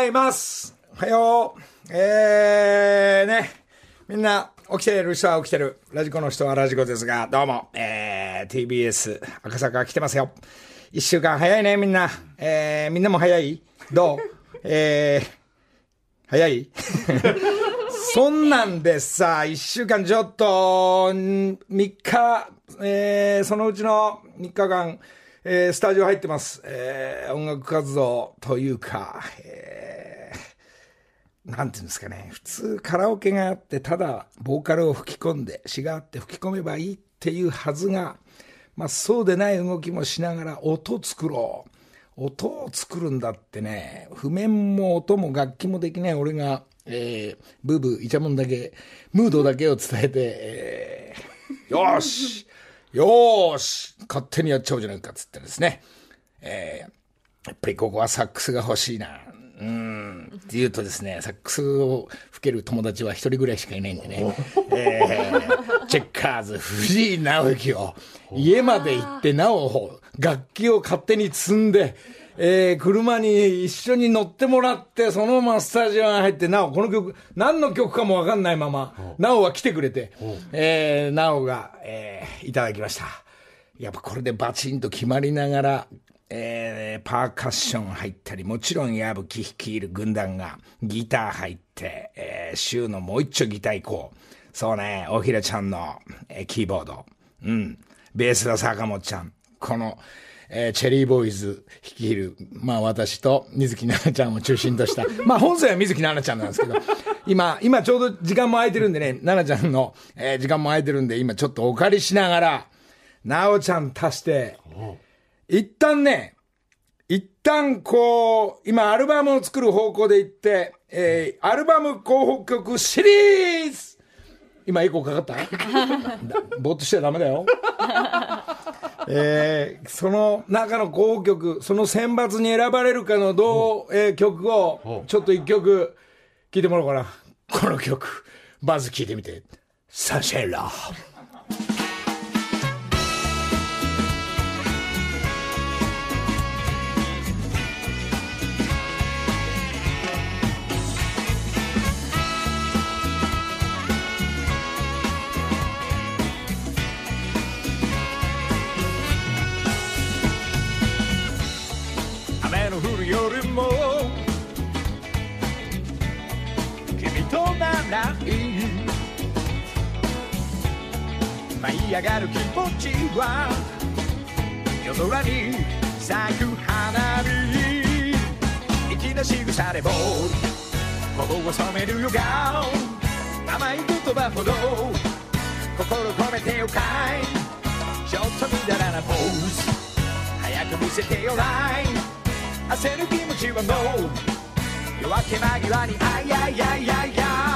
ざいます。おはよう。えー、ね。みんな、起きてる人は起きてる。ラジコの人はラジコですが、どうも、えー、TBS 赤坂来てますよ。一週間早いね、みんな。えー、みんなも早い？どう？えー、早い？そんなんでさ、一週間ちょっと、ん三日、えー、そのうちの三日間、えー、スタジオ入ってます。えー、音楽活動というか、えー、なんていうんですかね、普通カラオケがあって、ただボーカルを吹き込んで、詩があって吹き込めばいいっていうはずが、まあそうでない動きもしながら音作ろう。音を作るんだってね、譜面も音も楽器もできない俺が、えー、ブーブー、イチャモンだけ、ムードだけを伝えて、えー、よしよし勝手にやっちゃおうじゃないかっつってですね、えー、やっぱりここはサックスが欲しいな。うん。って言うとですね、サックスを吹ける友達は一人ぐらいしかいないんでね、えー、チェッカーズ藤井直之を家まで行ってなお楽器を勝手に積んで、えー、車に一緒に乗ってもらって、そのままスタジオに入って、なお、この曲、何の曲かもわかんないまま、なおは来てくれて、えー、なおが、えー、いただきました。やっぱこれでバチンと決まりながら、えー、パーカッション入ったり、もちろん矢吹率いる軍団がギター入って、えー、週のもう一丁ギター行こう。そうね、おひらちゃんの、えー、キーボード。うん。ベースは坂本ちゃん。この、えー、チェリーボーイズ率いる、まあ私と水木奈々ちゃんを中心とした、まあ本性は水木奈々ちゃんなんですけど、今、今ちょうど時間も空いてるんでね、奈々ちゃんの、えー、時間も空いてるんで、今ちょっとお借りしながら、奈緒ちゃん足して、一旦ね、一旦こう、今アルバムを作る方向で行って、えー、アルバム候補曲シリーズ今エコーかかった？ぼーっとしちゃダメだよ。えー、その中の候補曲、その選抜に選ばれるかの同、えー、曲を、ちょっと一曲聴いてもらおうかな。この曲、まず聴いてみて。サンシェラー。降る夜も。君とならいい舞い上がる気持ちは夜空に咲く花火。粋な仕草でも心を染めるよが甘い言葉ほど。心込めてよかい。ちょっとみだらなポーズ。早く見せてよない焦る気持ちはもう夜明け間際にあいあいあいあいあい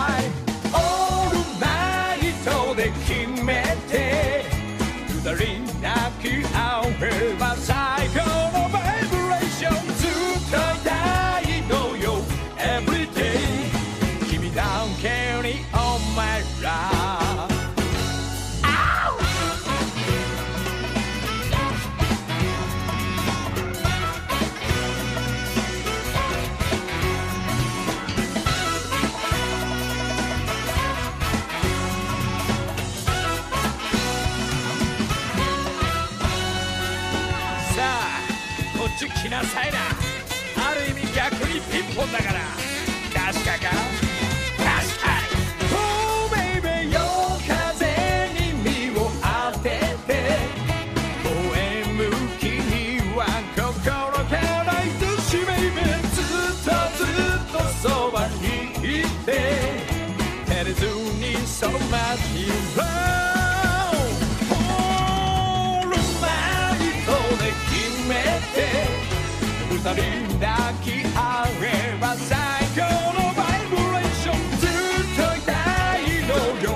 二人抱き合えば最高のバイブレーションずっといたいのよ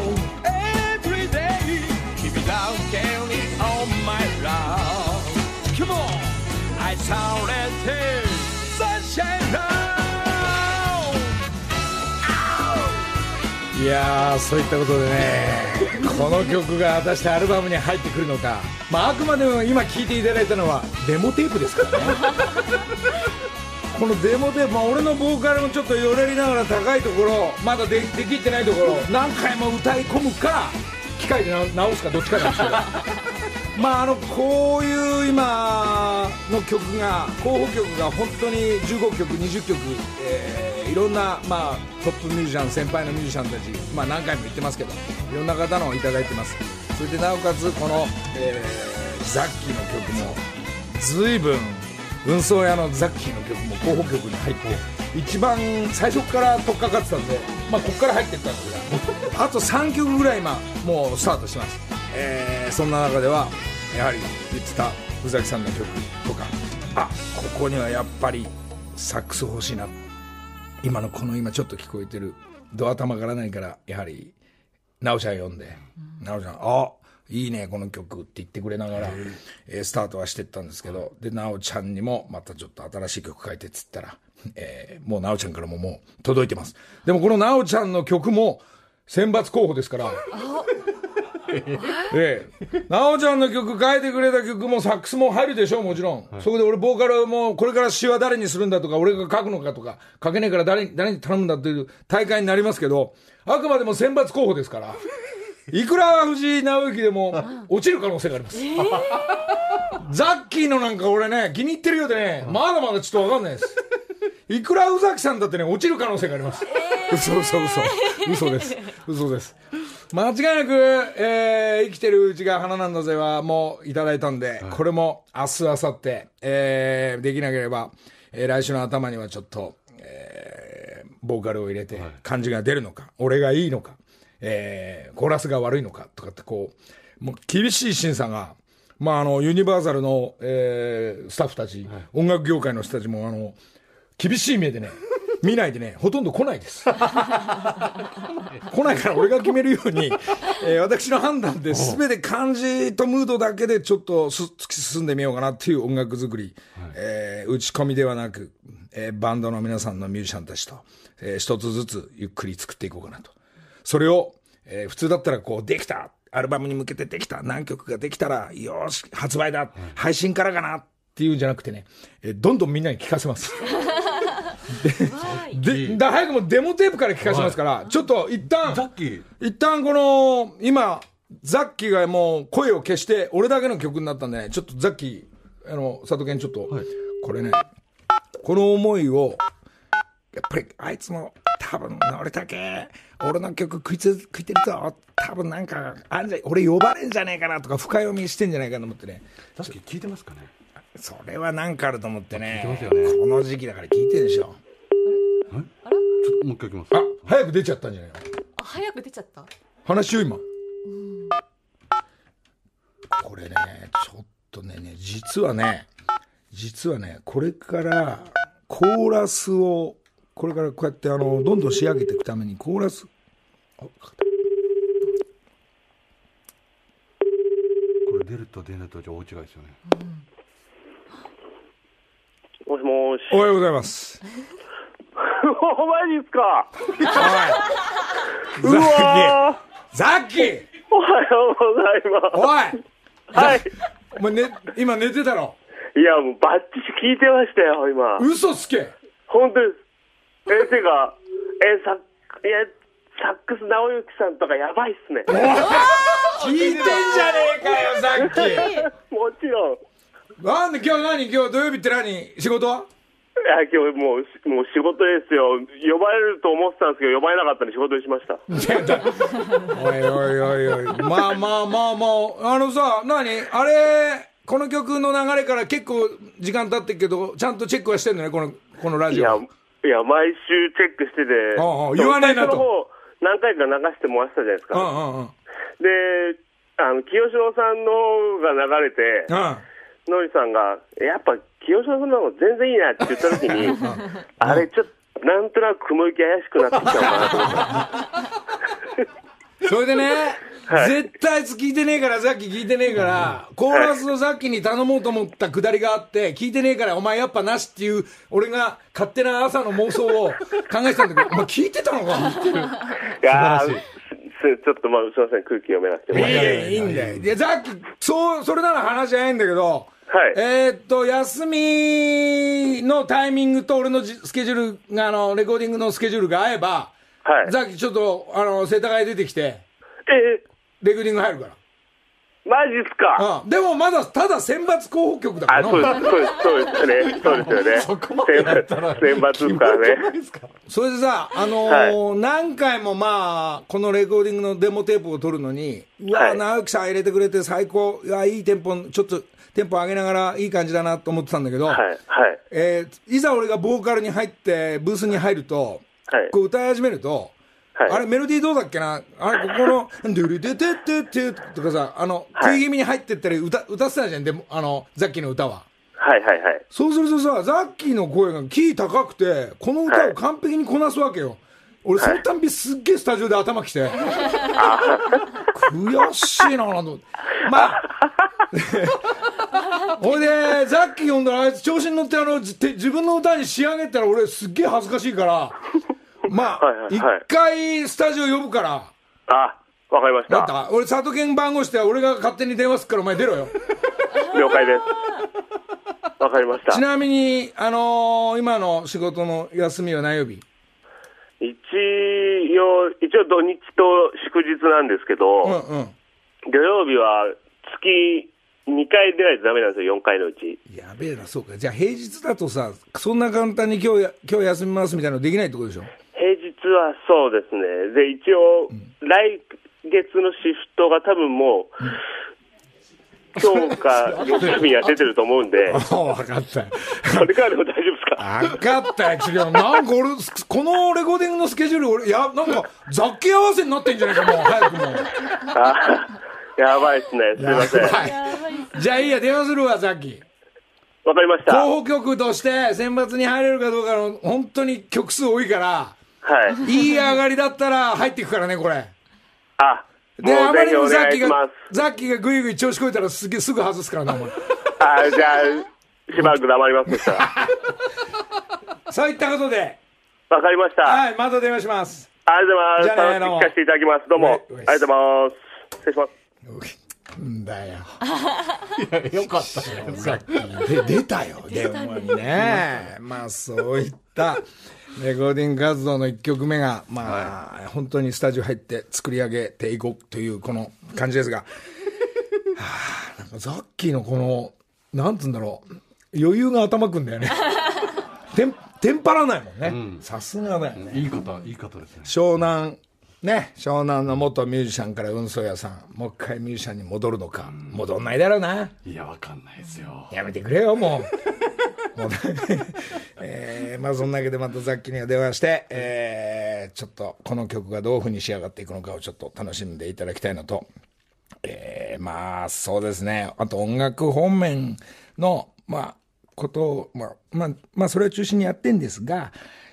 Everyday 君だけに Oh my love Come on 愛されて Sunshine Love いやーそういったことでね。この曲が果たしてアルバムに入ってくるのか、まあ、あくまでも今聴いていただいたのはデモテープですからね。このデモテープ、まあ、俺のボーカルもちょっとよれりながら高いところまだでできってないところ何回も歌い込むか機械で直すかどっちかなんですけど。まああのこういう今の曲が候補曲が本当に15曲20曲、えー、いろんな、まあ、トップミュージシャン先輩のミュージシャンたち、まあ、何回も言ってますけどいろんな方のをいただいてます。それでなおかつこの、えー、ザッキーの曲も随分運送屋のザッキーの曲も候補曲に入って一番最初から取っかかってたんで、まあ、ここから入ってったんですが あと3曲ぐらい今もうスタートしてます、えー、そんな中ではやはり言ってた宇崎さんの曲とかあここにはやっぱりサックス欲しいなって。今のこの今ちょっと聞こえてる。ドア玉からないからやはり奈緒ちゃん呼んで。奈緒、ちゃんあいいねこの曲って言ってくれながら、えー、スタートはしてったんですけどで奈緒ちゃんにもまたちょっと新しい曲書いてっつったら、えー、もう奈緒ちゃんからももう届いてます。でもこの奈緒ちゃんの曲も選抜候補ですから ええ、なおちゃんの曲書いてくれた曲もサックスも入るでしょもちろん、はい、そこで俺ボーカルもこれから詩は誰にするんだとか俺が書くのかとか書けねえから誰誰に頼むんだっていう大会になりますけどあくまでも選抜候補ですから いくら藤井直之でも落ちる可能性があります、えー、ザッキーのなんか俺ね気に入ってるようでねまだまだちょっと分かんないですいくら宇崎さんだってね落ちる可能性があります、えー、嘘嘘嘘。嘘です。嘘です。間違いなく、えー、生きてるうちが花なんだぜはもういただいたんで、はい、これも明日、明後日、えー、できなければ、えー、来週の頭にはちょっと、えー、ボーカルを入れて、感じが出るのか、俺がいいのか、えー、コーラスが悪いのかとかってこう、もう厳しい審査が、まあ、あの、ユニバーサルの、えー、スタッフたち、はい、音楽業界の人たちも、あの、厳しい目でね、見ないでね、ほとんど来ないです。来ないから俺が決めるように、えー、私の判断で全て感じとムードだけでちょっと突き進んでみようかなっていう音楽作り、はい、えー、打ち込みではなく、えー、バンドの皆さんのミュージシャンたちと、えー、一つずつゆっくり作っていこうかなと。それを、えー、普通だったらこう、できたアルバムに向けてできた何曲ができたら、よし、発売だ、はい、配信からかなっていうんじゃなくてね、えー、どんどんみんなに聞かせます。で、で、早くもデモテープから聞かせますから、ちょっと一旦、一旦この、今、ザッキーがもう声を消して、俺だけの曲になったんでね、ちょっとザッキー、あの、佐藤健ちょっと、はい、これね、この思いを、やっぱりあいつも多分俺だけ俺の曲食いつ食いてるぞ多分なんかあんじゃ俺呼ばれんじゃねえかなとか深読みしてんじゃないかと思ってね。確かに聞いてますかね？それはなんかあると思ってね。ねこの時期だから聞いてるでしょ。あらちょっともう一回いきます。あ、早く出ちゃったんじゃないの？あ、早く出ちゃった？話を今。これね、ちょっとね、ね実はね、実はね、これからコーラスを、これからこうやってあの、どんどん仕上げていくためにコーラス、あ、これ出ると出ないとじゃ大違いですよね。うんもしもし。おはようございます。お前ですか。はい。うわザッキー。おはようございます。おい。はい。お前ね、今寝てたろ。いや、もうバッチシ聞いてましたよ、今。嘘つけ。本当です。え、てか、え、さ、いや、サックス直之さんとかやばいっすね。聞いてんじゃねえかよ、さっき。もちろん。なんで今日何？今日土曜日って何？仕事は？いや今日もうもう仕事ですよ。呼ばれると思ってたんですけど呼ばれなかったんで仕事にしました。おいおいおいおい。まあまあまあまあ。あのさ何？あれこの曲の流れから結構時間経ってるけどちゃんとチェックはしてんのね？このこのラジオ。いやいや毎週チェックしてて。言わないなと。何回か流してもらってたじゃないですか。であの清志郎さんのが流れてああのりさんが、やっぱ清志郎さんの方が全然いいなって言ったときに、あれ、ちょっと、なんとなく雲行き怪しくなってきたのかなと思った。それでね、はい、絶対聞いてねえから、さっき聞いてねえから、コーラスのさっきに頼もうと思ったくだりがあって、聞いてねえから、お前やっぱなしっていう、俺が勝手な朝の妄想を考えてたんだけど、お前聞いてたのか？いやちょっとまあ、すみません、空気読めなくて。いいいいんだよ。いや、さっき、そう、それなら話じゃないんだけど、はいえーっと、休みのタイミングと俺のじスケジュールが、あの、レコーディングのスケジュールが合えば、はい。さっきちょっと、あの、世田谷出てきて、えレコーディング入るから。ー、マジっすか。うん、でもまだ、ただ選抜候補曲だからあ、そうです、そうです、そうですよね。そうですよね。そこまでやったら選抜ですからね。それでさ、あのー何回もまあ、このレコーディングのデモテープを取るのに、うわ、はい直樹さん入れてくれて最高、いや、いいテンポ、ちょっとテンポ上げながらいい感じだなと思ってたんだけど、はい、はい。えーいざ俺がボーカルに入って、ブースに入ると、はいこう歌い始めると、はいあれ、メロディーどうだっけな？あれ、ここの、ドゥルデテテテとかさ、あの、はい食い気味に入ってったり歌、歌ってたじゃん、でも、あの、ザッキーの歌は。はい、はい、はい。そうするとさ、ザッキーの声がキー高くて、この歌を完璧にこなすわけよ。俺、そのたんびすっげえスタジオで頭きて、悔しいなぁなと。まあ、ほいで、ザッキー呼んだら、あいつ調子に乗ってあの、自分の歌に仕上げたら俺すっげえ恥ずかしいから、まあ一はい回スタジオ呼ぶから、あ、わかりまし。だったた俺、里犬番号して、俺が勝手に電話すっからお前出ろよ。了解です。わかりましたち。なみに、あのー今の仕事の休みは何曜日？一応、一応土日と祝日なんですけど、うんうん。土曜日は月2回出ないとダメなんですよ、4回のうち。やべえな、そうか。じゃあ平日だとさ、そんな簡単に今日や、今日休みますみたいなのできないってことでしょ？平日はそうですね。で、一応、来月のシフトが多分もう、今日か 月曜日には出てると思うんで、ああ、わかったよ。それからでも大丈夫ですかったよ、違う。なんか俺、このレコーディングのスケジュール、俺、や、なんか、雑記合わせになってんじゃないか、もう、早くもう。あ やばいですね。すいません。じゃあいいや、電話するわ、さっき。かりました。候補曲として選抜に入れるかどうかの、本当に曲数多いから、はい。いい上がりだったら入っていくからね、これ。あ、で、もあまりにもザッキーがザッキーがぐいぐい調子こいたらすげえすぐ外すからな、お前。あ、じゃあ、しばらく黙りますそしたら。そういったことで、わかりました。あはい、また電話します。りがとうございじゃあねます。楽しく聞かせていただきます。どうも。はいありがとうございます。失礼します。んだよ。よかったよさっきで出たよ、電話にね。まあ、そういったレコーディング活動の1曲目が、まあ、本当にスタジオ入って作り上げていこうというこの感じですが、はあ、なんかザッキーのこの、なんつうんだろう、余裕が頭くんだよね。テン、テンパらないもんね。さすがだよね。いい方いい方ですね湘南、ね、湘南の元ミュージシャンから運送屋さん、もう一回ミュージシャンに戻るのか、戻んないだろうな。いやわかんないですよやめてくれよ、もう。もう えーまあそんなわけでまたさっきには電話して、えーちょっとこの曲がどういうふうに仕上がっていくのかをちょっと楽しんでいただきたいのと、えーまあそうですね、あと音楽方面の、まあ、ことを、まあ、まあ、まあそれを中心にやってんですが、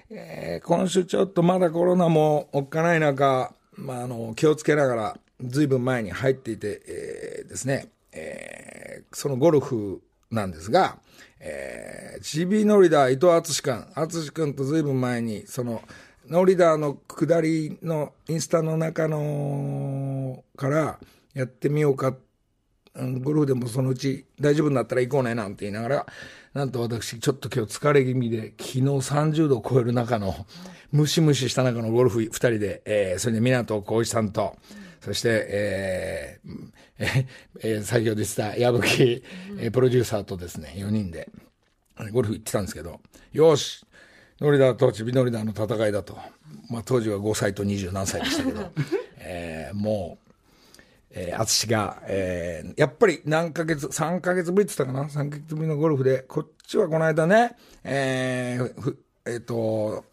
えー今週ちょっとまだコロナもおっかない中、まあ、あの気をつけながら、ずいぶん前に入っていて、えーですね、えーそのゴルフなんですが、えー、チビノリダー伊藤敦君、敦君とずいぶん前に、その、ノリダーの下りのインスタの中の、からやってみようかうんゴルフでもそのうち大丈夫になったら行こうねなんて言いながら、なんと私、ちょっと今日疲れ気味で、昨日30度を超える中の、ムシムシした中のゴルフ2人で、えーそれで港浩一さんと、そして、えーええー先ほど言ってた矢吹、えープロデューサーとですね、4人で、ゴルフ行ってたんですけど、よし、ノリダーとチビノリダーの戦いだと。まあ当時は5歳と20何歳でしたけど、えーもう、えー、淳が、えーやっぱり何ヶ月、3ヶ月ぶりって言ったかな ?3 ヶ月ぶりのゴルフで、こっちはこの間ね、えーふえっ、と、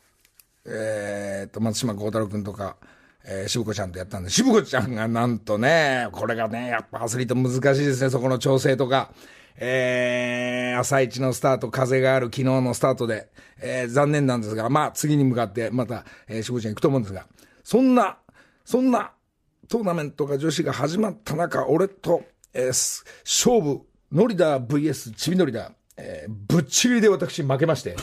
えー、と、松島幸太郎君とか、えー、渋子ちゃんとやったんで、渋子ちゃんがなんとね、これがね、やっぱアスリート難しいですね、そこの調整とか。えー、朝一のスタート、風がある昨日のスタートで、えー、残念なんですが、まあ次に向かってまた、えー、渋子ちゃん行くと思うんですが、そんな、そんな、トーナメントが女子が始まった中、俺と、えーす勝負、ノリダー VS チビノリダー、えーぶっちぎりで私負けまして、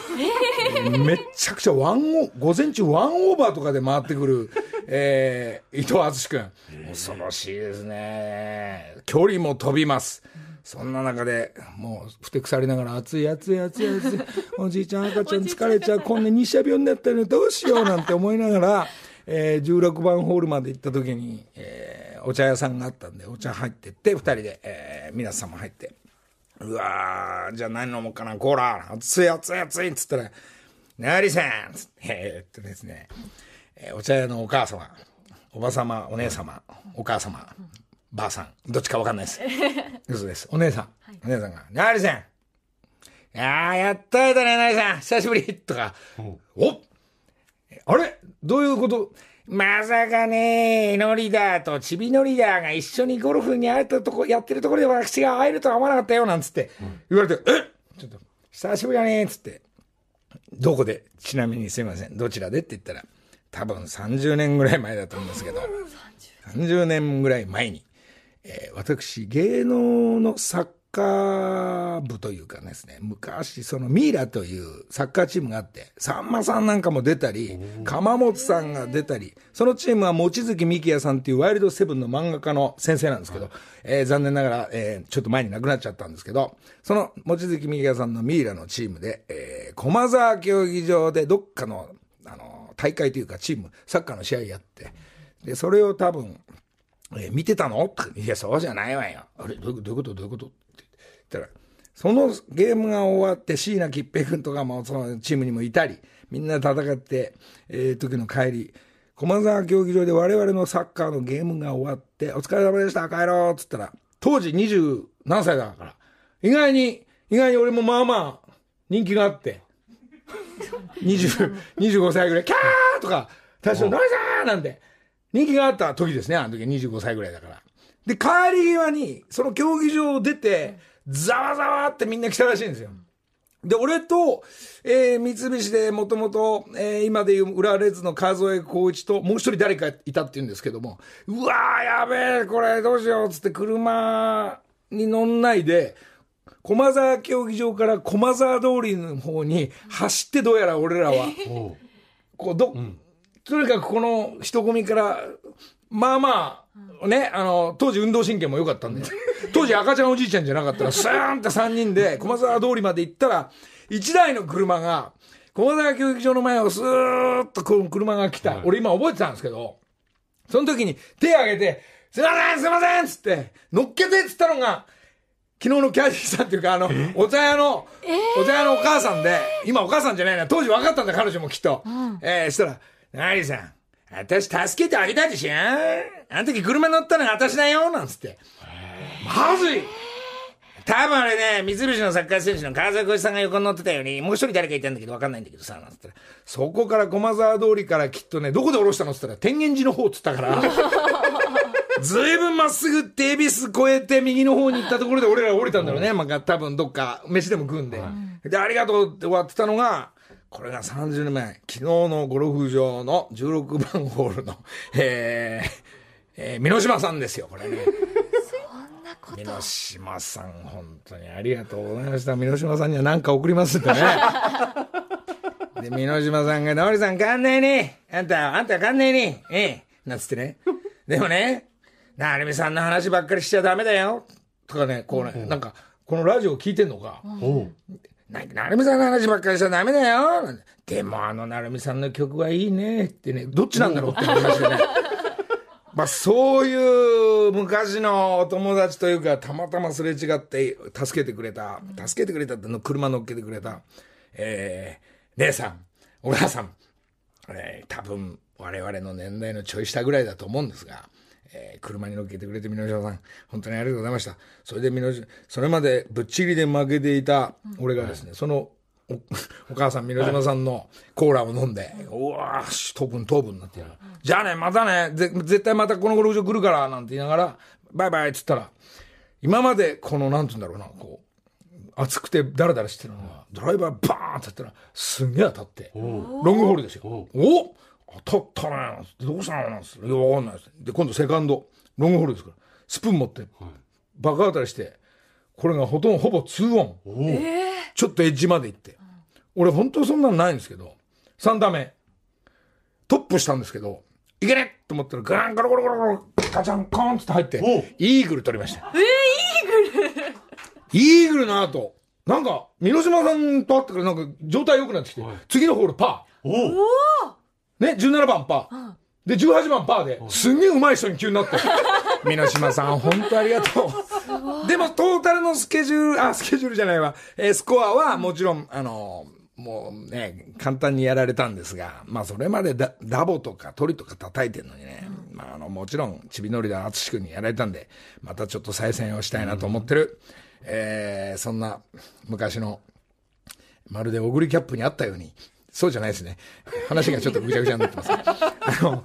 めっちゃくちゃワンオ、午前中ワンオーバーとかで回ってくる、えー伊藤敦君。恐ろしいですね。距離も飛びます。そんな中で、もう、ふてくさりながら、暑い暑い暑い暑い、おじいちゃん赤ちゃん疲れちゃう、こんな日射病になったらどうしようなんて思いながら、えー、16番ホールまで行った時に、えー、お茶屋さんがあったんで、お茶入ってって、二人で、えー、皆さんも入って、うわー、じゃあ何飲もうかな、コーラ、熱い熱い熱いっつったら、なりさんつって、えー、っとですね、えー、お茶屋のお母様、おば様、お姉様、お母様、ばあさん、どっちかわかんないです。嘘です。お姉さん、はい、お姉さんが、なりさん、いやー、やっと会えたね、なりさん、久しぶりとか、おあれ？どういうこと？まさかね、ノリダーとチビノリダーが一緒にゴルフに会えたとこ、やってるところで私が会えるとは思わなかったよ、なんつって言われて、うん、え？ちょっと、久しぶりだね、つって。どこで？ちなみにすいません。どちらで？って言ったら、多分30年ぐらい前だと思うんですけど、30年ぐらい前に、えー、私、芸能の作カー部というかですね、昔、そのミイラというサッカーチームがあって、さんまさんなんかも出たり、鎌本さんが出たり、そのチームは望月幹也さんっていうワイルドセブンの漫画家の先生なんですけど、えー、残念ながら、えー、ちょっと前に亡くなっちゃったんですけど、その望月幹也さんのミイラのチームで、えー、駒沢競技場でどっかの、あの、大会というかチーム、サッカーの試合やって、で、それを多分、えー、見てたの？いや、そうじゃないわよ。あれ？どういうこと？どういうこと？ったら、そのゲームが終わって、椎名桔平君とかもそのチームにもいたり、みんな戦って、えー、時の帰り、駒沢競技場で我々のサッカーのゲームが終わって、お疲れ様でした、帰ろうっつったら、当時二十何歳だから、意外に、意外に俺もまあまあ人気があって、20、25歳ぐらい、キャーとか、大将、ノリさんなんて、人気があった時ですね、あの時25歳ぐらいだから。で、帰り際に、その競技場を出て、ざわざわってみんな来たらしいんですよ。で、俺と、えー、三菱でもともと、えー、今でいう浦和レッズの川添光一と、もう一人誰かいたって言うんですけども、うわー、やべえ、これどうしよう、つって車に乗んないで、駒沢競技場から駒沢通りの方に走ってどうやら俺らは、こう、ど、うん、とにかくこの人混みから、まあまあ、ね、あの、当時運動神経も良かったんで、当時赤ちゃんおじいちゃんじゃなかったら、スーンって3人で駒沢通りまで行ったら、1台の車が、駒沢教育場の前をスーッとこの車が来た。俺今覚えてたんですけど、その時に手挙げて、すいませんすいませんつって、乗っけてっつったのが、昨日のキャディーさんっていうか、あの、お茶屋の、お茶屋のお母さんで、今お母さんじゃないな、当時分かったんだ、彼女もきっと。うん、えー、したら、なりさん、私助けてあげたでしょ？あの時車乗ったのが私だよ？なんつって。まずい多分あれね、三菱のサッカー選手の川崎さんが横に乗ってたように、もう一人誰かいたんだけど分かんないんだけどさ、なんつったら、そこから駒沢通りからきっとね、どこで降ろしたのって言ったら、天元寺の方っつったから、ずいぶんまっすぐって恵比寿越えて右の方に行ったところで俺ら降りたんだろうね。まあ、多分どっか飯でも食うんで。で、ありがとうって終わってたのが、これが30年前、昨日のゴルフ場の16番ホールの、えー、えー、箕島さんですよ、これね。箕島さん、本当にありがとうございました。箕島さんには何か送りますんでね。で、箕島さんが、のりさんかんねえねあんた、あんたかんねえねええ。なんつってね。でもね、なるみさんの話ばっかりしちゃダメだよ。とかね、こうね、うん、なんか、このラジオ聞いてんのか。うんな、なるみさんの話ばっかりしちゃダメだよ。でもあのなるみさんの曲はいいねってね、どっちなんだろうって話でね。まあそういう昔のお友達というか、たまたますれ違って助けてくれた、助けてくれたっての車乗っけてくれた、えー、姉さん、お母さん、えー、多分我々の年代のちょい下ぐらいだと思うんですが、えー、車に乗っけてくれて、箕島さん、本当にありがとうございました。それで箕島、それまでぶっちぎりで負けていた俺がですね、うん、そのお、お母さん、箕島さんのコーラを飲んで、うわー糖分、糖分になってやる。じゃあね、またね、ぜ絶対またこのゴルフ場来るから、なんて言いながら、バイバイっつったら、今までこの、なんて言うんだろうな、こう、熱くてダラダラしてるのが、ドライバーバーンってやったら、すんげえ当たって、ロングホールですよ。お当たったねどうしたのな。んすいや、わかんないです。で、今度セカンド、ロングホールですから、スプーン持って、バカ当たりして、これがほとんどほぼ2オン。ちょっとエッジまで行って。俺本当そんなのないんですけど、3打目、トップしたんですけど、いけねと思ったら、ガランガロゴロゴロ、ガチャンコーンって入って、イーグル取りました。えー、イーグル。イーグルの後、なんか、三島さんと会ってからなんか状態良くなってきて、次のホールパー。おね、17番パー。で、18番パーで、すんげえ上手い人に急になって。三島さん、本当ありがとう。でも、トータルのスケジュール、あ、スケジュールじゃないわ。えー、スコアはもちろん、あのー、もうね、簡単にやられたんですが、まあそれまでダダボとか鳥とか叩いてるのにね、うん、まああの、もちろん、ちびのりで淳君にやられたんで、またちょっと再戦をしたいなと思ってる。うんえー、そんな昔の、まるでオグリキャップにあったように、そうじゃないですね。話がちょっとぐちゃぐちゃになってます。あの、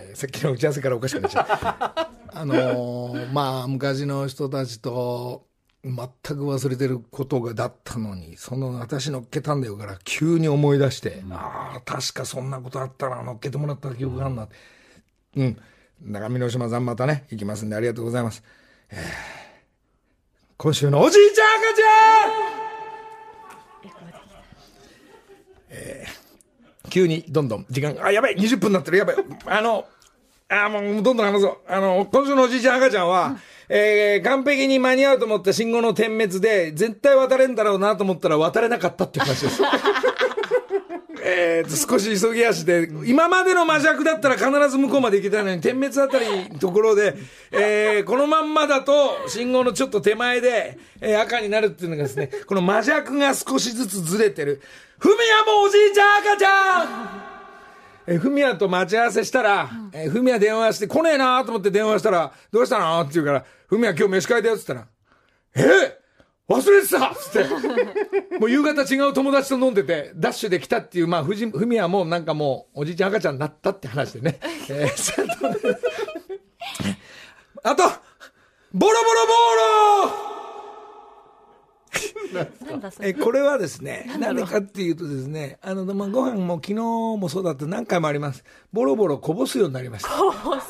えー、さっきの打ち合わせからおかしくなっちゃった。あのー、まあ、昔の人たちと、全く忘れてることがだったのに、その私乗っけたんだよから急に思い出して、うん、ああ、確かそんなことあったな、乗っけてもらった記憶があるな。うん。中見の島さんまたね、行きますんでありがとうございます。えー今週のおじいちゃん赤ちゃんえー、急にどんどん時間、あ、やばい !20 分になってるやばいあの、あ、もうどんどん話そう。あの、今週のおじいちゃん赤ちゃんは、うん、えー、完璧に間に合うと思った信号の点滅で、絶対渡れんだろうなと思ったら渡れなかったっていう話です。えー、少し急ぎ足で、今までの魔弱だったら必ず向こうまで行けたのに、点滅あたりのところで、えー、このまんまだと、信号のちょっと手前で、えー、赤になるっていうのがですね、この魔弱が少しずつずれてる。ふみやもおじいちゃん赤ちゃんえふみやと待ち合わせしたら、えふみや電話して、来ねえなと思って電話したら、どうしたの？って言うから、ふみや今日飯会だよって言ったら、え忘れてたつって。もう夕方違う友達と飲んでて、ダッシュで来たっていう、まあ、ふじ、ふみはもうなんかもう、おじいちゃん赤ちゃんになったって話でね。えー、あと、ボロボロボーロえこれはですね、なんでかっていうとですね、あの、まあ、ご飯も昨日もそうだって何回もあります。ボロボロこぼすようになりました。こぼす。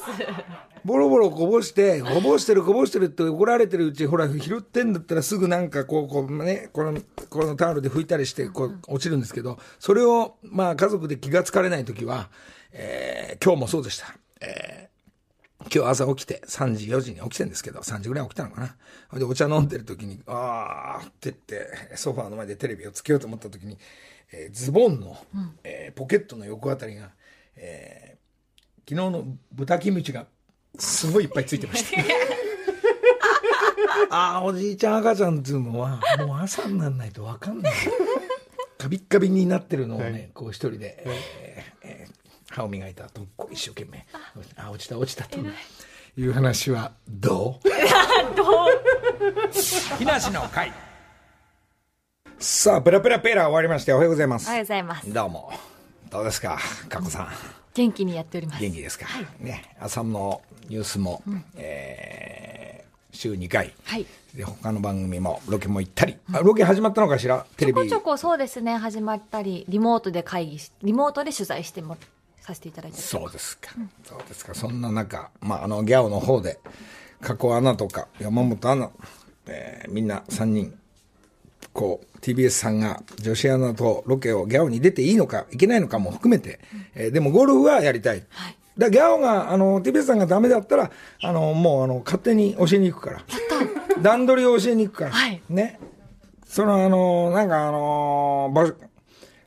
ボロボロこぼして、こぼしてるこぼしてるって怒られてるうち、ほら、拾ってんだったらすぐなんかこう、こうね、この、このタオルで拭いたりして、こう、落ちるんですけど、それを、まあ、家族で気がつかれないときは、えー、今日もそうでした。えー、今日朝起きて、3時、4時に起きてんですけど、3時ぐらい起きたのかな。で、お茶飲んでる時に、あーって言って、ソファーの前でテレビをつけようと思った時に、えー、ズボンの、うん、えー、ポケットの横あたりが、えー、昨日の豚キムチがすごいいっぱいついてました。ああ、おじいちゃん赤ちゃんっていうのは、もう朝にならないと分かんない。カビッカビになってるのをね、はい、こう一人で、えーえー、歯を磨いた後、こう一生懸命、あ、落ちた落ちたという話はどう？どう？木梨の会。さあ、ペラペラペラ終わりまして、おはようございます。おはようございます。どうも。どうですか、かこさん。元気にやっております。元気ですか。はい、ね、朝のニュースも、うん、えー、週2回。はい。で、他の番組もロケも行ったり。うん、あロケ始まったのかしら？テレビ。ちょこちょこそうですね、始まったり、リモートで会議し、リモートで取材してもさせていただいてそうですか、うん、そうですか。そんな中、まあ、あの、ギャオの方で、加古アナとか、山本アナ、えー、みんな3人、こう、TBS さんが女子アナとロケをギャオに出ていいのか、いけないのかも含めて、うん、えー、でもゴルフはやりたい。はいだギャオが、あの、TBS さんがダメだったら、あの、もう、あの、勝手に教えに行くから。段取りを教えに行くから。はい。ね。その、あの、なんかあの、場所、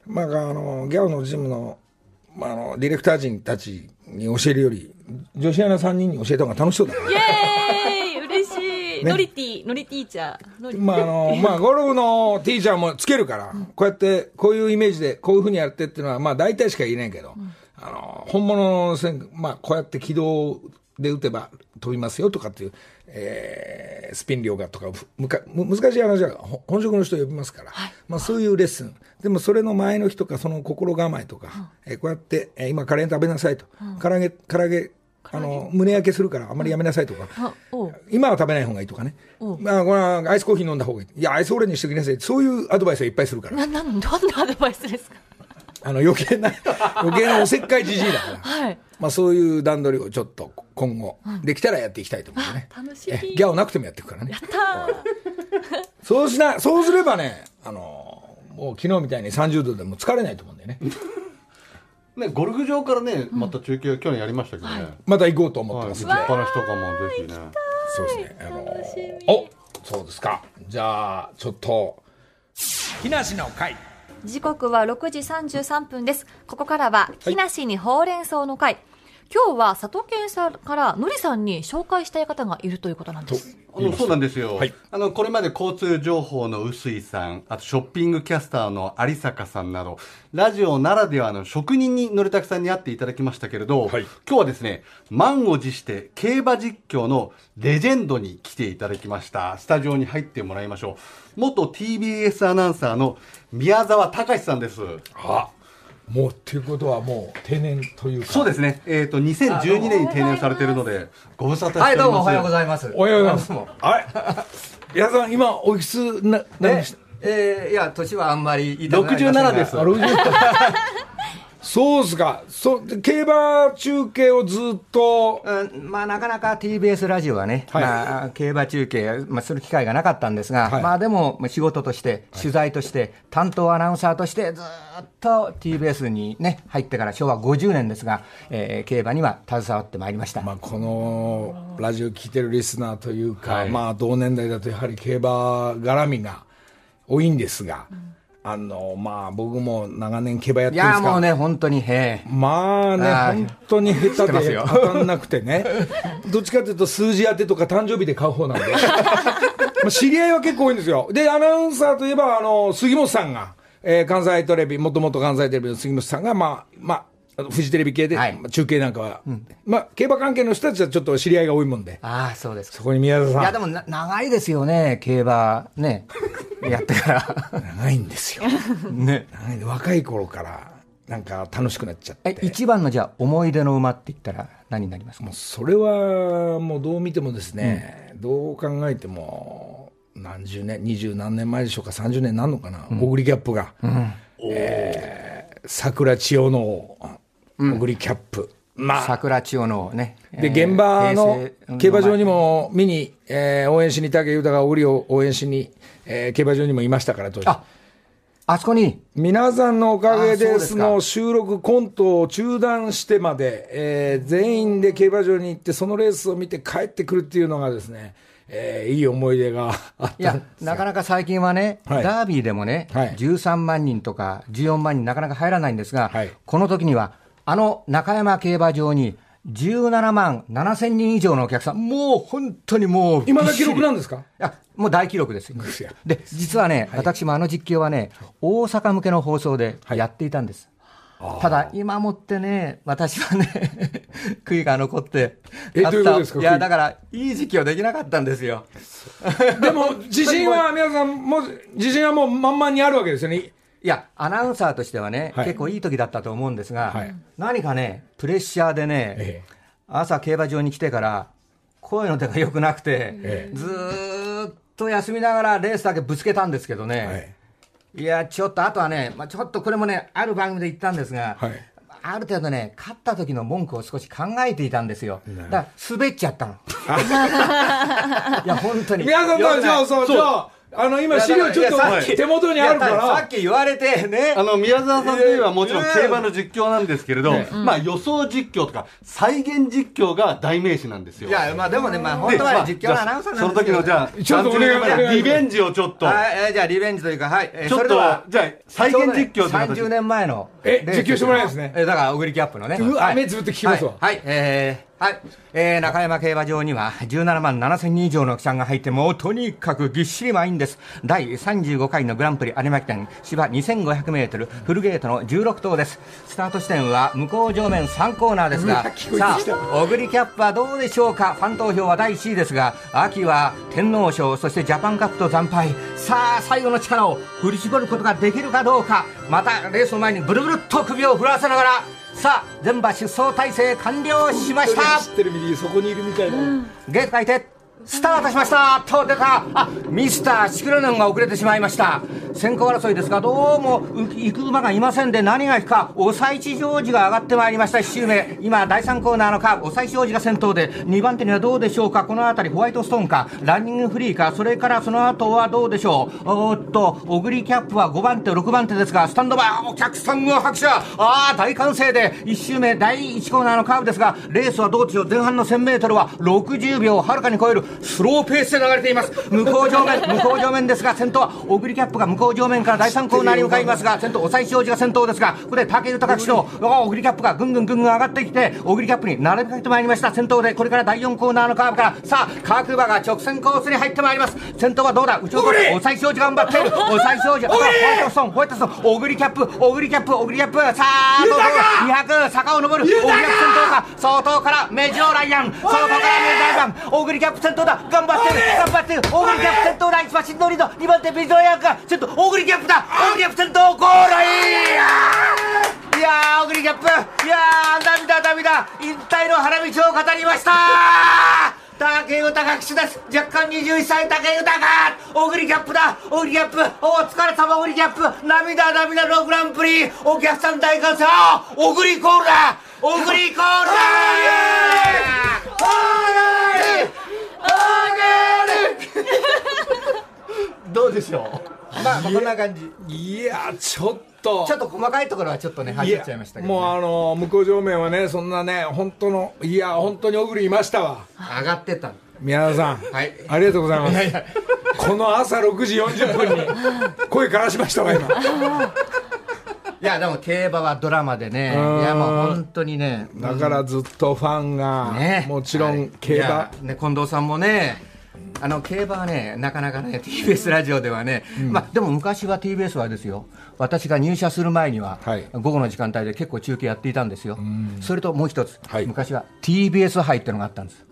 まあ、あの、ギャオのジムの、まあ、あの、ディレクター陣たちに教えるより、女子アナ3人に教えた方が楽しそうだから。ね、ノリティ、ノリティーチャー。まあ、あの、まあ、ゴルフのティーチャーもつけるから、こうやって、こういうイメージで、こういうふうにやってっていうのは、まあ、大体しか言えないけど、うんあの、本物の線、まあ、こうやって軌道で打てば飛びますよとかっていう、えー、スピン量がとか、むか難しい話は本職の人呼びますから、はい、まあそういうレッスン。でもそれの前の日とか、その心構えとか、うん、えー、こうやって、えー、今カレー食べなさいと。うん、唐揚げ、唐揚げ、あの、胸焼けするからあまりやめなさいとか、うん、今は食べない方がいいとかね。まあ、これはアイスコーヒー飲んだ方がいい。いや、アイスオレにしてください。そういうアドバイスをいっぱいするから。な、な、どんな アドバイスですか？あの余計な、余計なおせっかいじじいだから。はい。まあそういう段取りをちょっと今後、できたらやっていきたいと思うね。楽しみ。ギャオなくてもやっていくからね。やった そうしな、そうすればね、あの、もう昨日みたいに30度でも疲れないと思うんだよね。ね、ゴルフ場からね、また中継を去年やりましたけどね。また行こうと思ってます。立派な人かもぜひね。そうですね。あの、おそうですか。じゃあ、ちょっと、木梨の会。時刻は6時33分です。ここからは、木梨にほうれん草の会。今日は佐藤健さんからのりさんに紹介したい方がいるということなんです。あのそうなんですよ、はい、あのこれまで交通情報の臼井さん、あとショッピングキャスターの有坂さんなど、ラジオならではの職人にのりたくさんに会っていただきましたけれど、はい、今日はですね、満を持して競馬実況のレジェンドに来ていただきました。スタジオに入ってもらいましょう。元 TBS アナウンサーの宮沢隆さんです。あもうっていうことはもう定年というか。そうですね。えっ、ー、と2012年に定年されてるのでご無沙汰しております。はいどうもおはようございます。おはようございますあれ？矢さん今おいくつななりました？えー、いや年はあんまり言いたくない67ですそうですか。そ競馬中継をずっと、うん、まあ、なかなか TBS ラジオはね、はい、まあ、競馬中継、まあ、する機会がなかったんですが、はい、まあ、でも仕事として、取材として、担当アナウンサーとして、ずっと TBS に、ね、入ってから昭和50年ですが、えー、競馬には携わってまいりました、まあ、このラジオ聞いてるリスナーというか、はい、まあ、同年代だとやはり競馬絡みが多いんですが。うんあの、まあ、僕も長年競馬やってるんですかいや、もうね、本当に、へまあね、本当に下手で当たんなくてね。どっちかというと数字当てとか誕生日で買う方なんで。まあ知り合いは結構多いんですよ。で、アナウンサーといえば、あの、杉本さんが、えー、関西テレビ、もともと関西テレビの杉本さんが、まあ、まあ、フジテレビ系で、はい、中継なんかは、うん、まあ、競馬関係の人たちはちょっと知り合いが多いもんで。ああ、そうですそこに宮田さん。いや、でも長いですよね、競馬、ね、やってから。長いんですよ。ね。長い若い頃から、なんか楽しくなっちゃって。一番のじゃあ、思い出の馬って言ったら何になりますか？もうそれは、もうどう見てもですね、うん、どう考えても、何十年、二十何年前でしょうか、30年なんのかな、うん、オグリキャップが。うん、えー、桜千代の小栗キャップ。まあ、桜千代のね。で、現場の競馬場にも見に、えー、応援しに、武豊が小栗を応援しに、えー、競馬場にもいましたから、当時。あ、あそこに？皆さんのおかげです。の収録コントを中断してまで、えー、全員で競馬場に行って、そのレースを見て帰ってくるっていうのがですね、えー、いい思い出があったいや、なかなか最近はね、はい、ダービーでもね、はい、13万人とか14万人なかなか入らないんですが、はい、この時には、あの中山競馬場に17万7千人以上のお客さん、もう本当にもう。今の記録なんですか？いや、もう大記録です。で、実はね、はい、私もあの実況はね、大阪向けの放送でやっていたんです。はい、ただ、今もってね、私はね、悔いが残って、え、どういうことですか？いや、だから、いい実況できなかったんですよ。でも、自信は、皆さん、もう、自信はもう満々にあるわけですよね。いや、アナウンサーとしてはね、はい、結構いい時だったと思うんですが、はい、何かね、プレッシャーでね、ええ、朝競馬場に来てから、声の出が良くなくて、え、ずっと休みながらレースだけぶつけたんですけどね、い、や、ちょっと、あとはね、まあ、ちょっとこれもね、ある番組で言ったんですが、ある程度ね、勝った時の文句を少し考えていたんですよ。だから、滑っちゃったの。いや、本当に。皆さん、じゃあ、そう、じゃあ、あの、今資料ちょっと手元にあるから。さっき言われてね。あの、宮沢さんといえばもちろん競馬の実況なんですけれど、まあ予想実況とか再現実況が代名詞なんですよ。いや、まあでもね、まあ本当は実況のアナウンサーなんですその時のじゃあ、ちょっとお願いリベンジをちょっと。はい、じゃあリベンジというか、はい。ちょっと、じゃあ再現実況30年前の。え、実況してもらえるんですね。え、だから、小栗キャップのね。うわ、目つぶって聞きますわ。はい、えー、はい。えー、中山競馬場には17万7千人以上のお客さんが入って、もうとにかくぎっしり満員です。第35回のグランプリ有馬記念芝2500メートルフルゲートの16頭です。スタート地点は向こう上面3コーナーですが、さあ、小栗キャップはどうでしょうか？ファン投票は第1位ですが、秋は天皇賞、そしてジャパンカップと惨敗。さあ、最後の力を振り絞ることができるかどうか。また、レースの前にブルブルっと首を振らせながら、さあ全馬出走体制完了しました。知ってるミそこにいるみたいな、うん、ゲート開いてスタートしました。と出た。あミスターシクロネンが遅れてしまいました。先行争いですが、どうも行く馬がいませんで、何がいくか、おさいちジョージが上がってまいりました、1周目。今、第3コーナーのカーブ、おさいちジョージが先頭で、2番手にはどうでしょうか、この辺り、ホワイトストーンか、ランニングフリーか、それからその後はどうでしょう？おっと、オグリキャップは5番手、6番手ですが、スタンドバー、お客さんが拍手。ああ、大歓声で、1周目、第1コーナーのカーブですが、レースはどうでしょう、前半の1000メートルは60秒をはるかに超えるスローペースで流れています。向こう上面、向こう上面ですが、先頭はオグリキャップが向こう上面から第3コーナーに向かいますが、先頭、おさいしおじが先頭ですが、ここで武豊騎手のオグリキャップがぐんぐんぐんぐん上がってきて、オグリキャップに並びかけてまいりました。先頭で、これから第4コーナーのカーブから、さあ、各馬が直線コースに入ってまいります。先頭はどうだ？内を取って、おさいしおじ頑張って。いる。おさいしおじ、ホワイトストーン、ホワイトストーン、オグリキャップ、オグリキャップ、オグリキャップ、さあ、どうぞ、200、坂を登る、オグリキャップ先頭か、相当からメジローライアン、相当からメジローライアン、オグリキャップ先頭だ、頑張ってる、頑張ってる、オグリキャップ先頭だ、一馬身のリード、2番手メジローライアンか、先頭、オグリキャップだ、オグリキャップ先頭、ゴールイいやー、オグリキャップ、いやー、涙涙、引退の花道を語りました。竹豊騎手です。若干21歳竹豊。オグリキャップだ。オグリキャップ。お疲れ様オグリキャップ。涙涙のグランプリ。お客さん大歓声。オグリコールだ。オグリコールだどうでしょう。まあこんな感じ。いやちょっと。ちょっと細かいところはちょっとね入っちゃいましたけど、ね、もうあの向こう上面はねそんなね本当のいや本当に小栗いましたわ。上がってた。宮田さん、はい、ありがとうございます。いこの朝6時40分に声からしましたわ今 いやでも競馬はドラマでね、いやもう本当にね、だからずっとファンが、ね、もちろん競馬、はい、ね、近藤さんもね、あの競馬はね、なかなかね、TBS ラジオではね、うん、まあ、でも昔は TBS はですよ、私が入社する前には、はい、午後の時間帯で結構中継やっていたんですよ、それともう一つ、はい、昔は TBS 杯っていうのがあったんです。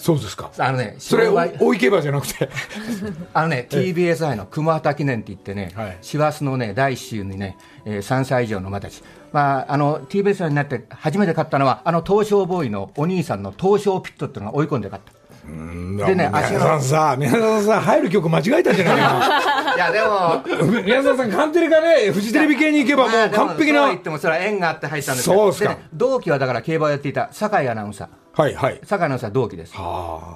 そうですか。あのね、それ大池馬じゃなくて。あのね、TBS 杯の熊畑記念って言ってね、師、は、走、のね、第一週にね、えー、3歳以上の馬たち。まあ、あの、TBS 杯になって初めて勝ったのは、あの東証ボーイのお兄さんの東証ピットっていうのが追い込んで勝った。でね、宮沢さんさ、宮沢さん入る曲間違えたんじゃないかな。いや、でも。宮沢さん、カンテレがね、フジテレビ系に行けばもう完璧な。そう言っても、それは縁があって入ったんですそうですか。同期はだから競馬をやっていた酒井アナウンサー。はいはい。酒井アナウンサー同期です。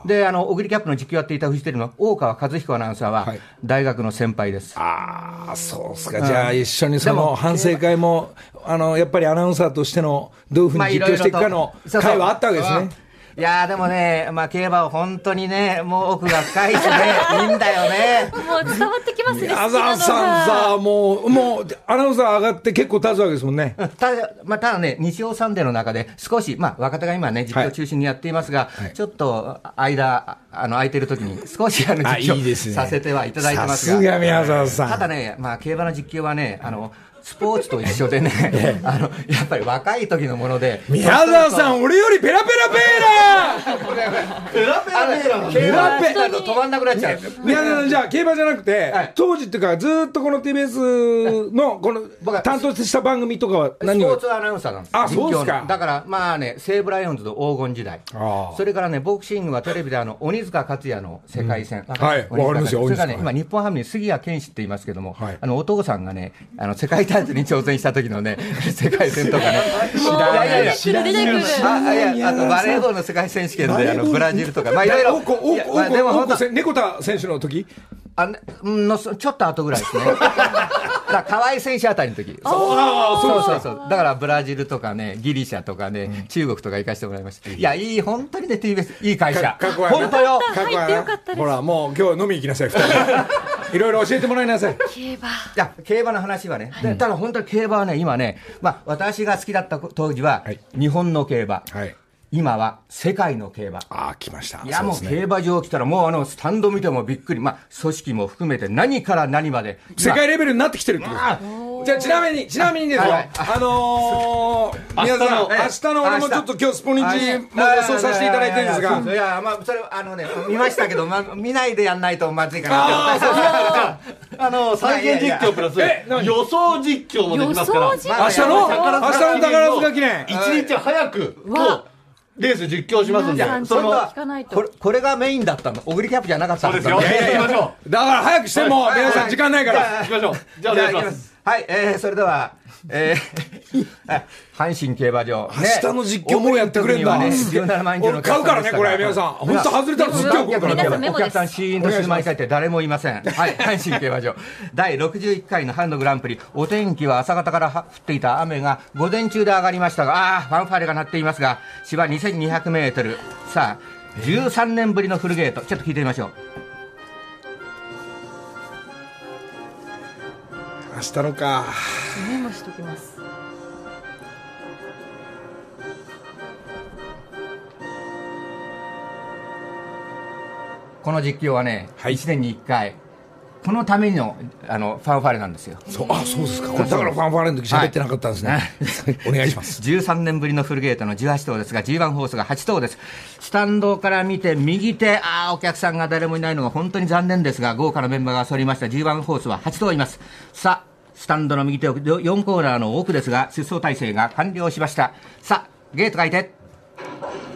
で、あの、小栗キャップの実況やっていたフジテレビの大川和彦アナウンサーは、大学の先輩です。ああ、そうですか。じゃあ、一緒にその反省会も、あの、やっぱりアナウンサーとしての、どういうふうに実況していくかの会はあったわけですね。いやでもね、まあ、競馬は本当にね、もう奥が深いしね、いいんだよね。もう伝わってきますね、矢沢さんさ、もう、もう、アナウンサー上がって結構経つわけですもんね。ただ、まあ、ただね、日曜サンデーの中で、少し、まあ、若手が今ね、実況中心にやっていますが、はい、ちょっと、間、あの、空いてる時に、少し、あの、実況させてはいただいてますが。さすが宮沢さん。ただね、まあ、競馬の実況はね、あの、スポーツと一緒でね、あの、やっぱり若い時のもので。宮沢さん、俺よりペラペラペー ラペラペラペーラペラペラと止まんなくなっちゃう。宮沢さん、じゃあ、競馬じゃなくて、当時っていうか、ずっとこの TBS の、この、担当した番組とかは何をスポーツアナウンサーなんです。あ、そうですか。だから、まあね、西武ライオンズの黄金時代。それからね、ボクシングはテレビであの、鬼塚克也の世界戦。はい、わかりますよ。それからね、今、日本ハムに杉谷拳士って言いますけども、あの、お父さんがね、あの、世界タイトルに挑戦した時のね、世界戦とかね。知らない。知らない。あ、いや、あとバレーボールの世界選手権で、あの、ブラジルとか、まあ、いろいろ。でも、本当、猫田選手の時？あのちょっと後ぐらいですね。だ河合選手あたりの時。そうそうそうそう。だからブラジルとかねギリシャとかね、うん、中国とか行かせてもらいました、いやいい本当にね TBS いい会社。本当よ。かっこいいほらもう今日飲み行きなさい いろいろ教えてもらいなさい。競馬。いや競馬の話はね、はい、ただ本当に競馬はね今ね、まあ、私が好きだった当時は、はい、日本の競馬、はい今は世界の競馬。ああ、来ました。いや、もう競馬場来たら、もうあの、スタンド見てもびっくり。まあ、組織も含めて何から何まで。世界レベルになってきてるってことじゃあ、ちなみに、ちなみにですよ、はい、あのー、皆さん、明日の俺もちょっと今日スポニチも予想させていただいてるんですが。いや、まあ、それ、あのね、見ましたけど、まあ、見ないでやんないとまずいかなああの、再現実況プラス、予想実況もできますから。明日の、明日の宝塚記念。一日早く、もう、レース実況しますんで。それはこれ、これがメインだったの。オグリキャップじゃなかったんですよ。行きましょう。だから早くしても、皆さん時間ないから。行きましょう。じゃあお願いします。はい、えー、それでは、えー、阪神競馬場。ね、明日の実況もやってくれんだ。ね、17万以上の買うからね、これ、皆さん。本当外れたら実況から。お客さんシーンと静まり返って誰もいません。はい、阪神競馬場。第61回のハンドグランプリ。お天気は朝方から降っていた雨が午前中で上がりましたが、ああ、ファンファーレが鳴っていますが、芝2200メートル。さあ、13年ぶりのフルゲート。ちょっと聞いてみましょう。明日のか。メモしときます。この実況はね、はい、1年に1回、このためのあのファンファーレなんですよ。そうあそうですか。だからファンファーレの時喋ってなかったんですね。はい、お願いします。13年ぶりのフルゲートの18頭ですが、G1 ホースが8頭です。スタンドから見て右手、ああ、お客さんが誰もいないのが本当に残念ですが、豪華なメンバーが揃いました G1 ホースは8頭います。さあ、スタンドの右手4コーナーの奥ですが、出走体制が完了しました。さあ、ゲートがいて、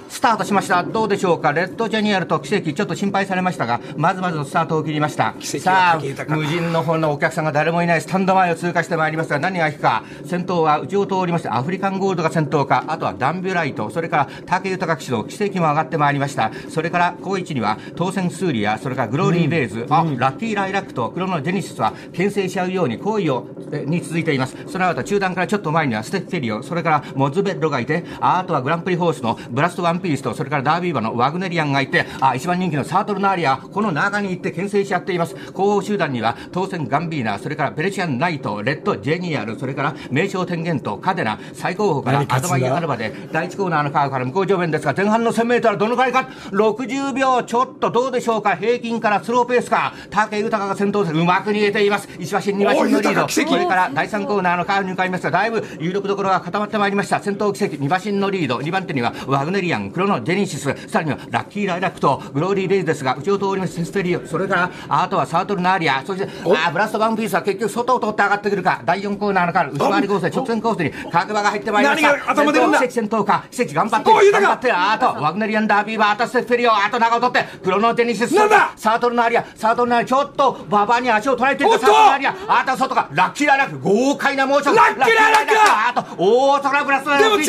スタートしました。どうでしょうか？レッドジャニアルと奇跡、ちょっと心配されましたが、まずまずのスタートを切りました。さあ、無人の方のお客さんが誰もいないスタンド前を通過してまいりますが、何が行くか。先頭は内を通りまして、アフリカンゴールドが先頭か、あとはダンビュライト、それから竹豊騎手の奇跡も上がってまいりました。それから高一には、当選スーリア、それからグローリーベイズ、うん、あ、ラッキーライラックとクロノジェニシスは牽制し合うように行為を、に続いています。その後、中段からちょっと前にはステッフェリオ、それからモズベッロがいて、あとはグランプリホースのブラストワンピースと、それからダービー馬のワグネリアンがいて、あ、一番人気のサートルナーリア、この中に行って牽制し合っています。後方集団には、当選ガンビーナ、それからベレシアンナイト、レッドジェニアル、それから名称天元とカデナ、最高峰からアドマイアルバで、第1コーナーのカーから向こう上面ですが、前半の1000メートルどのくらいか、60秒ちょっとどうでしょうか、平均からスローペースか、武豊が先頭でうまく逃げています。石橋2馬身のリード、それから第3コーナーのカーに向かいますが、だいぶ有力どころが固まってまいりました。先頭奇跡、2馬身のリード、2番手にはワグネリアン、クロノジェニシス、さらにはラッキーライラックとグローリー・ベイズですが、内を通りますセステリオ、それからあとはサートル・ナーリア、そしてあブラスト・ワンピースは結局外を通って上がってくるか、第4コーナーのから内回り合成、直線コースに角馬が入ってまいりました。何が頭出るんだ。奇跡先頭か、奇跡頑張って、頑張って、あとワグネリアン・ダービーバー、あとステリオ、あと長を取って、クロノテニス、なんだ。サートル・ナーリア、サートル・ナーリア、ちょっと馬場に足を取られてるサートル・ナーリア、あと外か、ラッキーライラック、豪快なモーション、ラッキーライラックあと大空ブラスト、でも違う。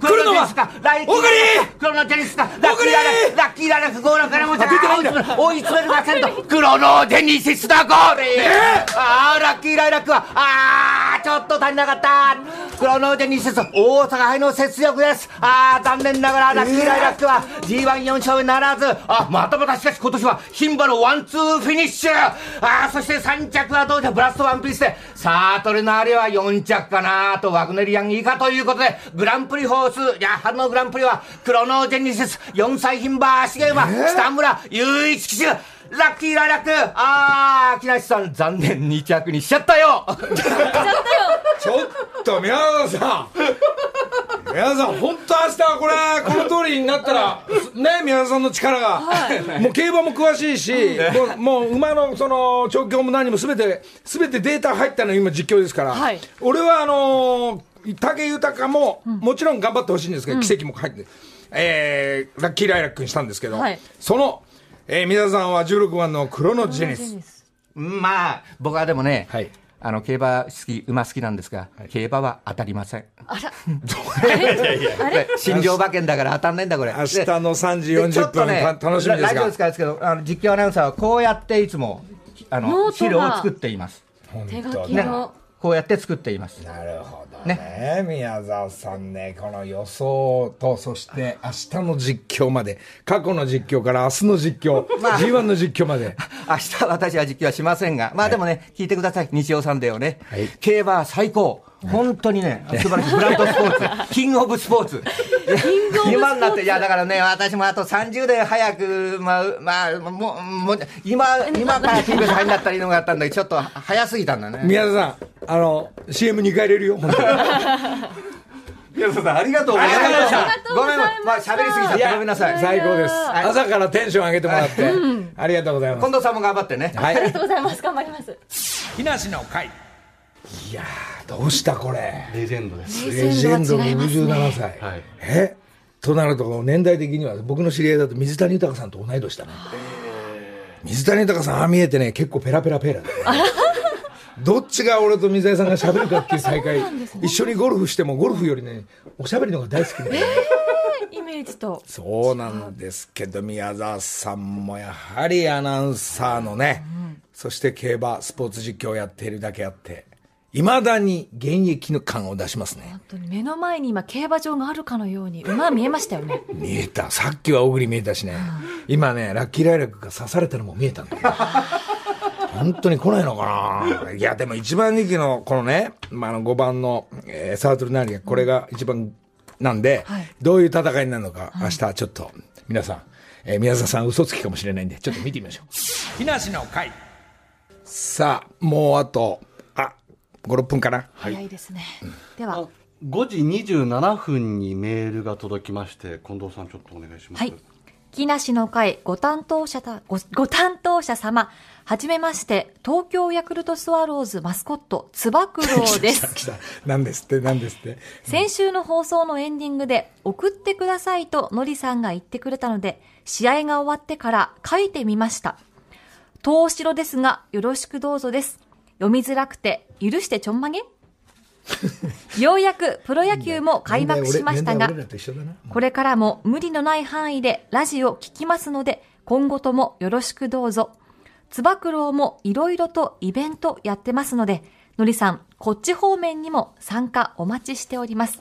来るのは、クロノジェネシスか、ラッキーライラッ、キーライラック、ゴールからもちだ追い詰めるがセントクロノジェネシスだゴール、えー、ああラッキーライラックはああちょっと足りなかったクロノージェニシス大阪杯の雪辱です。ああ残念ながらラッキーライラックは G14 勝目ならず。あまたまたしかし今年は牝馬のワンツーフィニッシュ。ああそして3着はどうじゃブラストワンピースで。サートルのあれは4着かなとワグネリアン以下ということでグランプリホースいや春のグランプリはクロノージェニシス4歳牝馬芦毛馬、北村雄一騎手ラッキーライラック。あー、木梨さん、残念、2着にしちゃったよ。しちゃったよ。ちょっと、宮沢さん。宮沢さん、本当明日はこれ、この通りになったら、ね、宮沢さんの力が、はい、もう競馬も詳しいし、もうもう馬のその調教も何もすべて、すべてデータ入ったの今実況ですから、はい、俺はあのー、武豊も、もちろん頑張ってほしいんですけど、うん、奇跡も入って、えー、ラッキーライラックにしたんですけど、はい、その、えー、皆さんは16番のクロノジェネス。まあ、僕はでもね、はい、あの、競馬好き、馬好きなんですが、はい、競馬は当たりません。あら。いやいやいや。新庄馬券だから当たんないんだ、これ。明日の3時40分、ね、楽しみですが。ラジオですか？らですけど、あの実況アナウンサーはこうやっていつも、あの、資料を作っています。手書きの。ねこうやって作っています。なるほどね。ね宮沢さんね、この予想と、そして明日の実況まで、過去の実況から明日の実況、まあ、G1 の実況まで。明日私は実況はしませんが、まあでもね、はい、聞いてください。日曜サンデーをね。はい、競馬最高。本当にね、素晴らしい。ブランドスポーツ。キングオブスポーツ。今になって、いや、だからね、私もあと30年早く、まあ、まあ、もう、もう、今、今から TBS 入んなったらいいのがあったんだけど、ちょっと早すぎたんだね。宮田さん、あの、CM2 回入れるよ、本当に。宮田さん、ありがとうございました。ごめん、まあ、喋りすぎちゃってごめんなさい。最高です。朝からテンション上げてもらって、ありがとうございます。近藤さんも頑張ってね。はい。ありがとうございます。頑張ります。木梨の会。いやどうしたこれ？レジェンドです。レジェンド67歳。はい、え？となると、年代的には僕の知り合いだと水谷豊さんと同い年だね。水谷豊さん、ああ見えてね、結構ペラペラペラだ、ね。どっちが俺と水谷さんが喋るかっていう再会、一緒にゴルフしても、ゴルフよりね、おしゃべりのが大好きで、えー、イメージと。そうなんですけど、宮沢さんもやはりアナウンサーのね、うん、そして競馬、スポーツ実況をやっているだけあって、いまだに現役の感を出しますね。本当に目の前に今競馬場があるかのように、馬見えましたよね。見えた。さっきは小栗見えたしね。うん、今ね、ラッキーライラックが刺されたのも見えたんだけど。本当に来ないのかないや、でも一番人気のこのね、まあ、の5番の、えー、サートルナーリア、これが一番なんで、はい、どういう戦いになるのか、明日ちょっと、皆さん、えー、宮沢さん嘘つきかもしれないんで、ちょっと見てみましょう。木梨の会。さあ、もうあと、あ、5、6分かな。早いですね。では。5時27分にメールが届きまして、近藤さんちょっとお願いします。はい。木梨の会ご担当者たご、ご担当者様、はじめまして、東京ヤクルトスワローズマスコット、つば九郎です。来た何ですって、何ですって。先週の放送のエンディングで、送ってくださいとのりさんが言ってくれたので、試合が終わってから書いてみました。東城ですが、よろしくどうぞです。読みづらくて、許してちょんまげ？ようやくプロ野球も開幕しましたが、これからも無理のない範囲でラジオ聞きますので、今後ともよろしくどうぞ。つば九郎もいろいろとイベントやってますので、のりさん、こっち方面にも参加お待ちしております。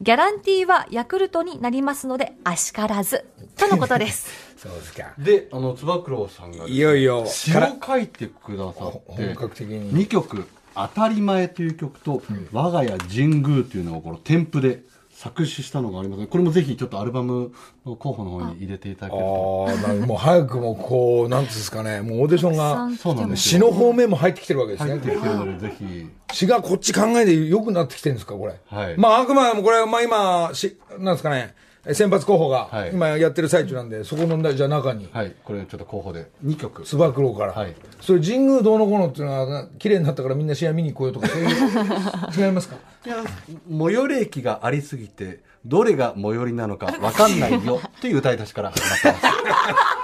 ギャランティーはヤクルトになりますので、あしからず。とのことです。そうですか。で、あの、つば九郎さんが、いよいよ、詩を書いてくださって、本格的に。2曲、当たり前という曲と、うん、我が家神宮というのをこの添付で作詞したのがあります。これもぜひちょっとアルバムの候補の方に入れていただけると。ああもう早くもこうなんですかね。もうオーディションがそうなんです詩の方面も入ってきてるわけですね。入ってきてるのでぜひ。詩がこっち考えで良くなってきてるんですかこれ。はい。まああくまでもこれまあ今しなんですかね先発候補が今やってる最中なんで、はい、そこのじゃ中に、はい、これちょっと候補で。2曲。つば九郎から、はい、それ神宮どうのこうのっていうのは綺麗になったからみんな試合見に来ようとかそういう 違いますか？いや最寄り駅がありすぎてどれが最寄りなのか分かんないよっていう歌い出しから始まってます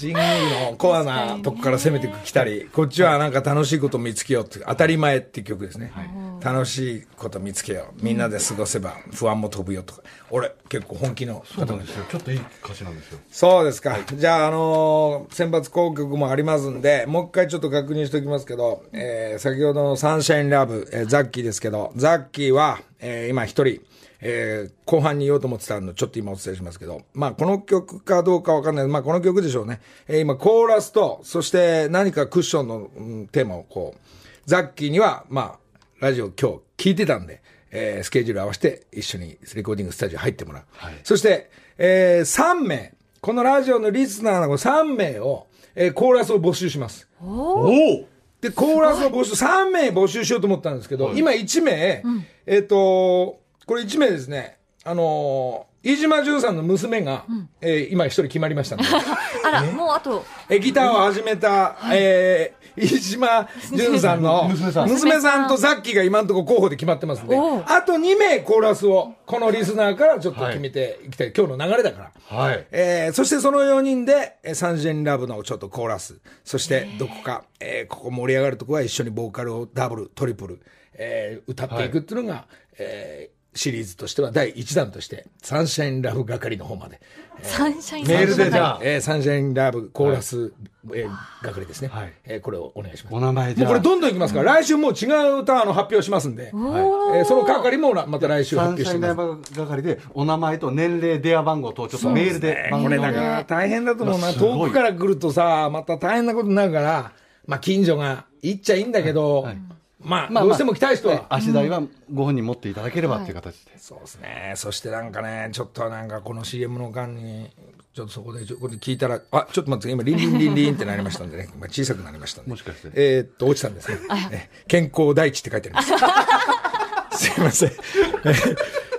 神宮のコアなとこから攻めてきたり、こっちはなんか楽しいこと見つけようって、当たり前っていう曲ですね。はい、楽しいこと見つけよう。みんなで過ごせば不安も飛ぶよとか。俺、結構本気の方なんですよ。ちょっといい歌詞なんですよ。そうですか。はい、じゃあ、あのー、選抜広曲もありますんで、もう一回ちょっと確認しておきますけど、えー、先ほどのサンシャインラブ、えー、ザッキーですけど、ザッキーは、えー、今一人、えー、後半に言おうと思ってたのちょっと今お伝えしますけど、まあこの曲かどうかわかんない。まあこの曲でしょうね。えー、今コーラスと、そして何かクッションの、うん、テーマをこう、ザッキーには、まあ、ラジオ今日聞いてたんで、えー、スケジュール合わせて一緒にレコーディングスタジオ入ってもらう。はい、そして、えー、3名、このラジオのリスナーの3名を、えー、コーラスを募集します。おおで、コーラスを募集、3名募集しようと思ったんですけど、今1名、うん、えっ、ー、と、これ1名ですね、あのー、飯島淳さんの娘が、うん、えー、今一人決まりましたので。あら、もうあと。え、ギターを始めた、はい、えー、飯島淳さんの 娘さん娘さんとザッキーが今のところ候補で決まってますんで、あと2名コーラスを、このリスナーからちょっと決めていきたい。はい、今日の流れだから。はい。えー、そしてその4人で、サンジェンラブのちょっとコーラス、そしてどこか、えー、ここ盛り上がるとこは一緒にボーカルをダブル、トリプル、えー、歌っていくっていうのが、はい、えーシリーズとしては第1弾として、サンシャインラブ係の方まで。サンシャインメールでじゃあ、えー、サンシャインラブコーラス、はい、えー、係ですね。はい。えー、これをお願いします。お名前じゃこれどんどんいきますから、うん、来週もう違う歌の発表しますんで、はい、えー、その係もまた来週発表してます。サンシャインラブ係で、お名前と年齢、電話番号と、ちょっとメールでこれだから大変だと思うな。遠くから来るとさ、また大変なことになるから、まあ近所が行っちゃいいんだけど、はいまあ、まあ、どうしても来たい人は。足台はご本人持っていただければっていう形で。そうですね。そしてなんかね、ちょっとなんかこの CM の間に、ちょっとそこで、これ聞いたら、あ、ちょっと待って、今、リンリンリンリンってなりましたんでね、今小さくなりましたんで。もしかして。えー、っと、落ちたんですね。健康第一って書いてあります。すいません。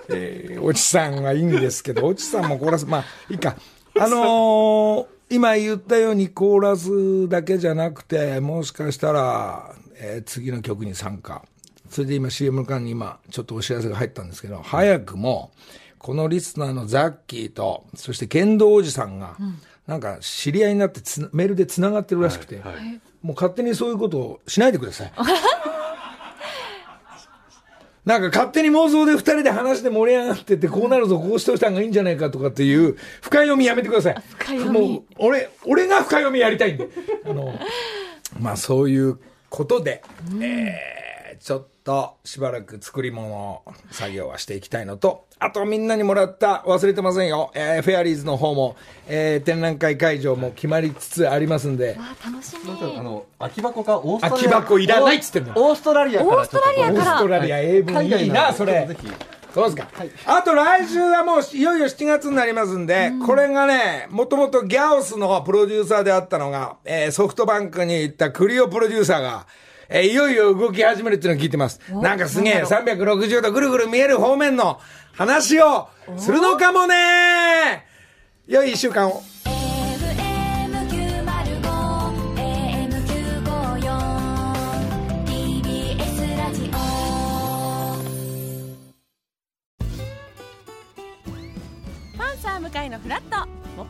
えー、おちさんはいいんですけど、おちさんもコーラス、まあ、いいか。あのー、今言ったようにコーラスだけじゃなくて、もしかしたら、えー、次の曲に参加。それで今 CM の間に今、ちょっとお知らせが入ったんですけど、早くも、このリスナーのザッキーと、そして剣道おじさんが、うん、なんか知り合いになってメールでつながってるらしくて、はいはい、もう勝手にそういうことをしないでください。なんか勝手に妄想で二人で話して盛り上がってて、こうなるぞ、こうしておいた方がいいんじゃないかとかっていう、深読みやめてください。深読み。もう、俺、俺が深読みやりたいんで。あの、まあそういうことで、うん、えー、ちょっとしばらく作り物作業はしていきたいのと、あとみんなにもらった忘れてませんよ、えー、フェアリーズの方も、えー、展覧会会場も決まりつつありますんで。わ楽しみ。あの、空き箱かオーストラリア。空き箱いらないっつってんの。オーストラリアから。オーストラリアから。オーストラリア英文いいな、それ。そうですか、はい、あと来週はもういよいよ7月になりますんで、うん、これがね、もともとギャオスのプロデューサーであったのが、えー、ソフトバンクに行ったクリオプロデューサーが、えー、いよいよ動き始めるっていうのを聞いてます。なんかすげえ、360度ぐるぐる見える方面の話をするのかもね。良い一週間を。